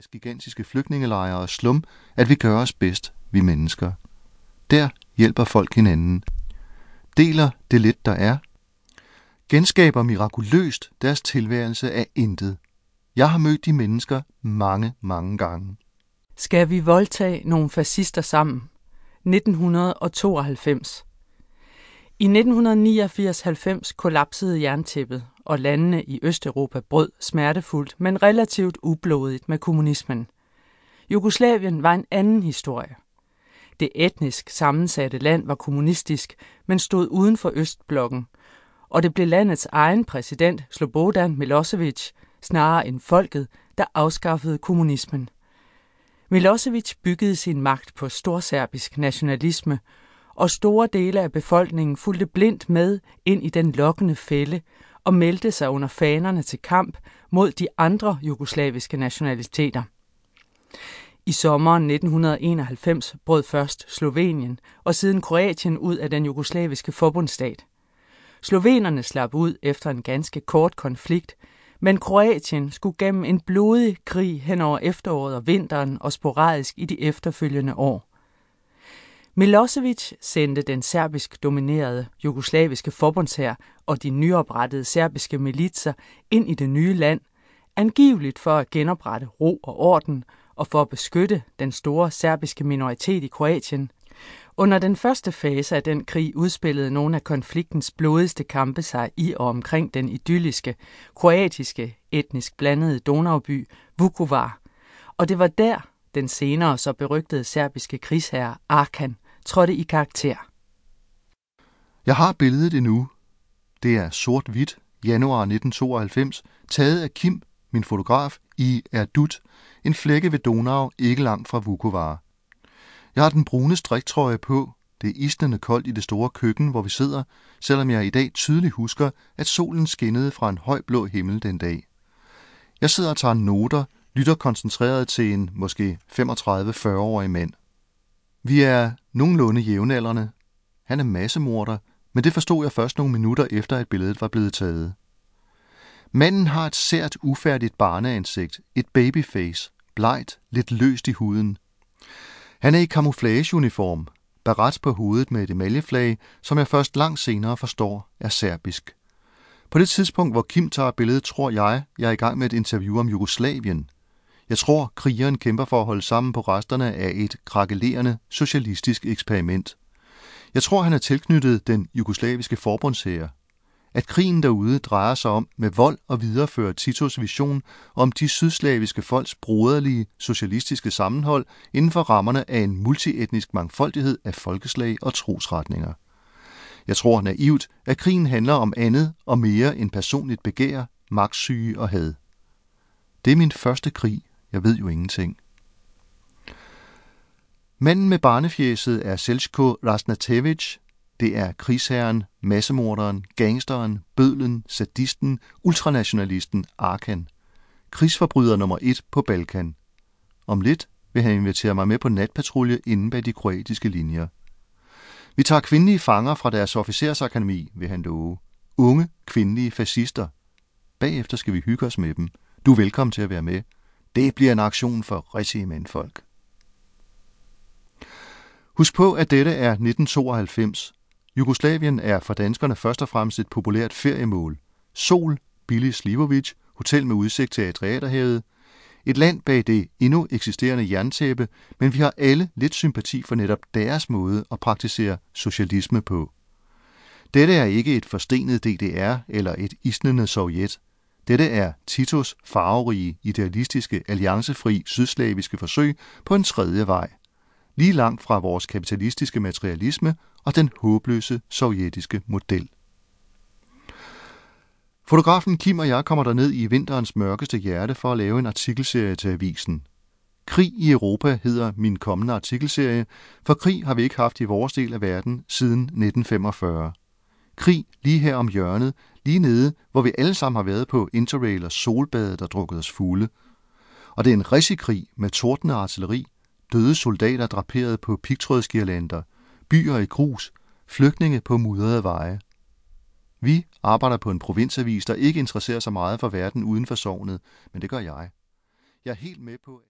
Afrikas gigantiske flygtningelejre og slum, at vi gør os bedst, vi mennesker. Der hjælper folk hinanden. Deler det lidt, der er. Genskaber mirakuløst deres tilværelse af intet. Jeg har mødt de mennesker mange, mange gange. Skal vi voldtage nogle fascister sammen? 1992 i 1989-90 kollapsede jerntæppet, og landene i Østeuropa brød smertefuldt, men relativt ublodigt med kommunismen. Jugoslavien var en anden historie. Det etnisk sammensatte land var kommunistisk, men stod uden for Østblokken, og det blev landets egen præsident, Slobodan Milosevic, snarere end folket, der afskaffede kommunismen. Milosevic byggede sin magt på storserbisk nationalisme, og store dele af befolkningen fulgte blindt med ind i den lokkende fælde og meldte sig under fanerne til kamp mod de andre jugoslaviske nationaliteter. I sommeren 1991 brød først Slovenien og siden Kroatien ud af den jugoslaviske forbundsstat. Slovenerne slap ud efter en ganske kort konflikt, men Kroatien skulle gennem en blodig krig hen over efteråret og vinteren og sporadisk i de efterfølgende år. Milosevic sendte den serbisk dominerede jugoslaviske forbundshær og de nyoprettede serbiske militser ind i det nye land, angiveligt for at genoprette ro og orden og for at beskytte den store serbiske minoritet i Kroatien. Under den første fase af den krig udspillede nogle af konfliktens blodigste kampe sig i og omkring den idylliske, kroatiske, etnisk blandede Donauby Vukovar, og det var der, den senere så berygtede serbiske krigsherre Arkan trådte i karakter. Jeg har billedet endnu. Det er sort-hvidt, januar 1992, taget af Kim, min fotograf, i Erdut, en flække ved Donau, ikke langt fra Vukovar. Jeg har den brune striktrøje på. Det er isnende koldt i det store køkken, hvor vi sidder, selvom jeg i dag tydeligt husker, at solen skinnede fra en høj blå himmel den dag. Jeg sidder og tager noter, lytter koncentreret til en måske 35-40-årig mand. Vi er nogenlunde jævnaldrende. Han er massemorder, men det forstod jeg først nogle minutter efter, at billedet var blevet taget. Manden har et sært, ufærdigt barneansigt, et babyface, blegt, lidt løst i huden. Han er i camouflageuniform, beret på hovedet med et emaljeflag, som jeg først langt senere forstår er serbisk. På det tidspunkt, hvor Kim tager billedet, tror jeg, jeg er i gang med et interview om Jugoslavien. Jeg tror, krigeren kæmper for at holde sammen på resterne af et krakelerende socialistisk eksperiment. Jeg tror, han er tilknyttet den jugoslaviske forbundshære. At krigen derude drejer sig om med vold og videreføre Titos vision om de sydslaviske folks broderlige socialistiske sammenhold inden for rammerne af en multietnisk mangfoldighed af folkeslag og trosretninger. Jeg tror naivt, at krigen handler om andet og mere end personligt begær, magtsyge og had. Det er min første krig. Jeg ved jo ingenting. Manden med barnefjæset er Selsko Rasnatevich. Det er krigsherren, massemorderen, gangsteren, bødlen, sadisten, ultranationalisten Arkan. Krigsforbryder nummer et på Balkan. Om lidt vil han invitere mig med på natpatrulje inden bag de kroatiske linjer. Vi tager kvindelige fanger fra deres officersakademi, vil han love. Unge, kvindelige fascister. Bagefter skal vi hygge os med dem. Du er velkommen til at være med. Det bliver en aktion for rigtige mændfolk. Husk på, at dette er 1992. Jugoslavien er for danskerne først og fremmest et populært feriemål. Sol, billig Slivovic, hotel med udsigt til Adriaterhavet. Et land bag det endnu eksisterende jerntæppe, men vi har alle lidt sympati for netop deres måde at praktisere socialisme på. Dette er ikke et forstenet DDR eller et isnende Sovjet. Dette er Titos farverige, idealistiske, alliancefri, sydslaviske forsøg på en tredje vej. Lige langt fra vores kapitalistiske materialisme og den håbløse sovjetiske model. Fotografen Kim og jeg kommer derned i vinterens mørkeste hjerte for at lave en artikelserie til avisen. Krig i Europa hedder min kommende artikelserie, for krig har vi ikke haft i vores del af verden siden 1945. Krig lige her om hjørnet, lige nede, hvor vi alle sammen har været på interrail og solbadet og drukket os fulde. Og det er en risikrig med tordende artilleri, døde soldater draperet på pigtrådsgirlander, byer i grus, flygtninge på mudrede veje. Vi arbejder på en provinsavis, der ikke interesserer sig meget for verden uden for sovnet, men det gør jeg. Jeg er helt med på...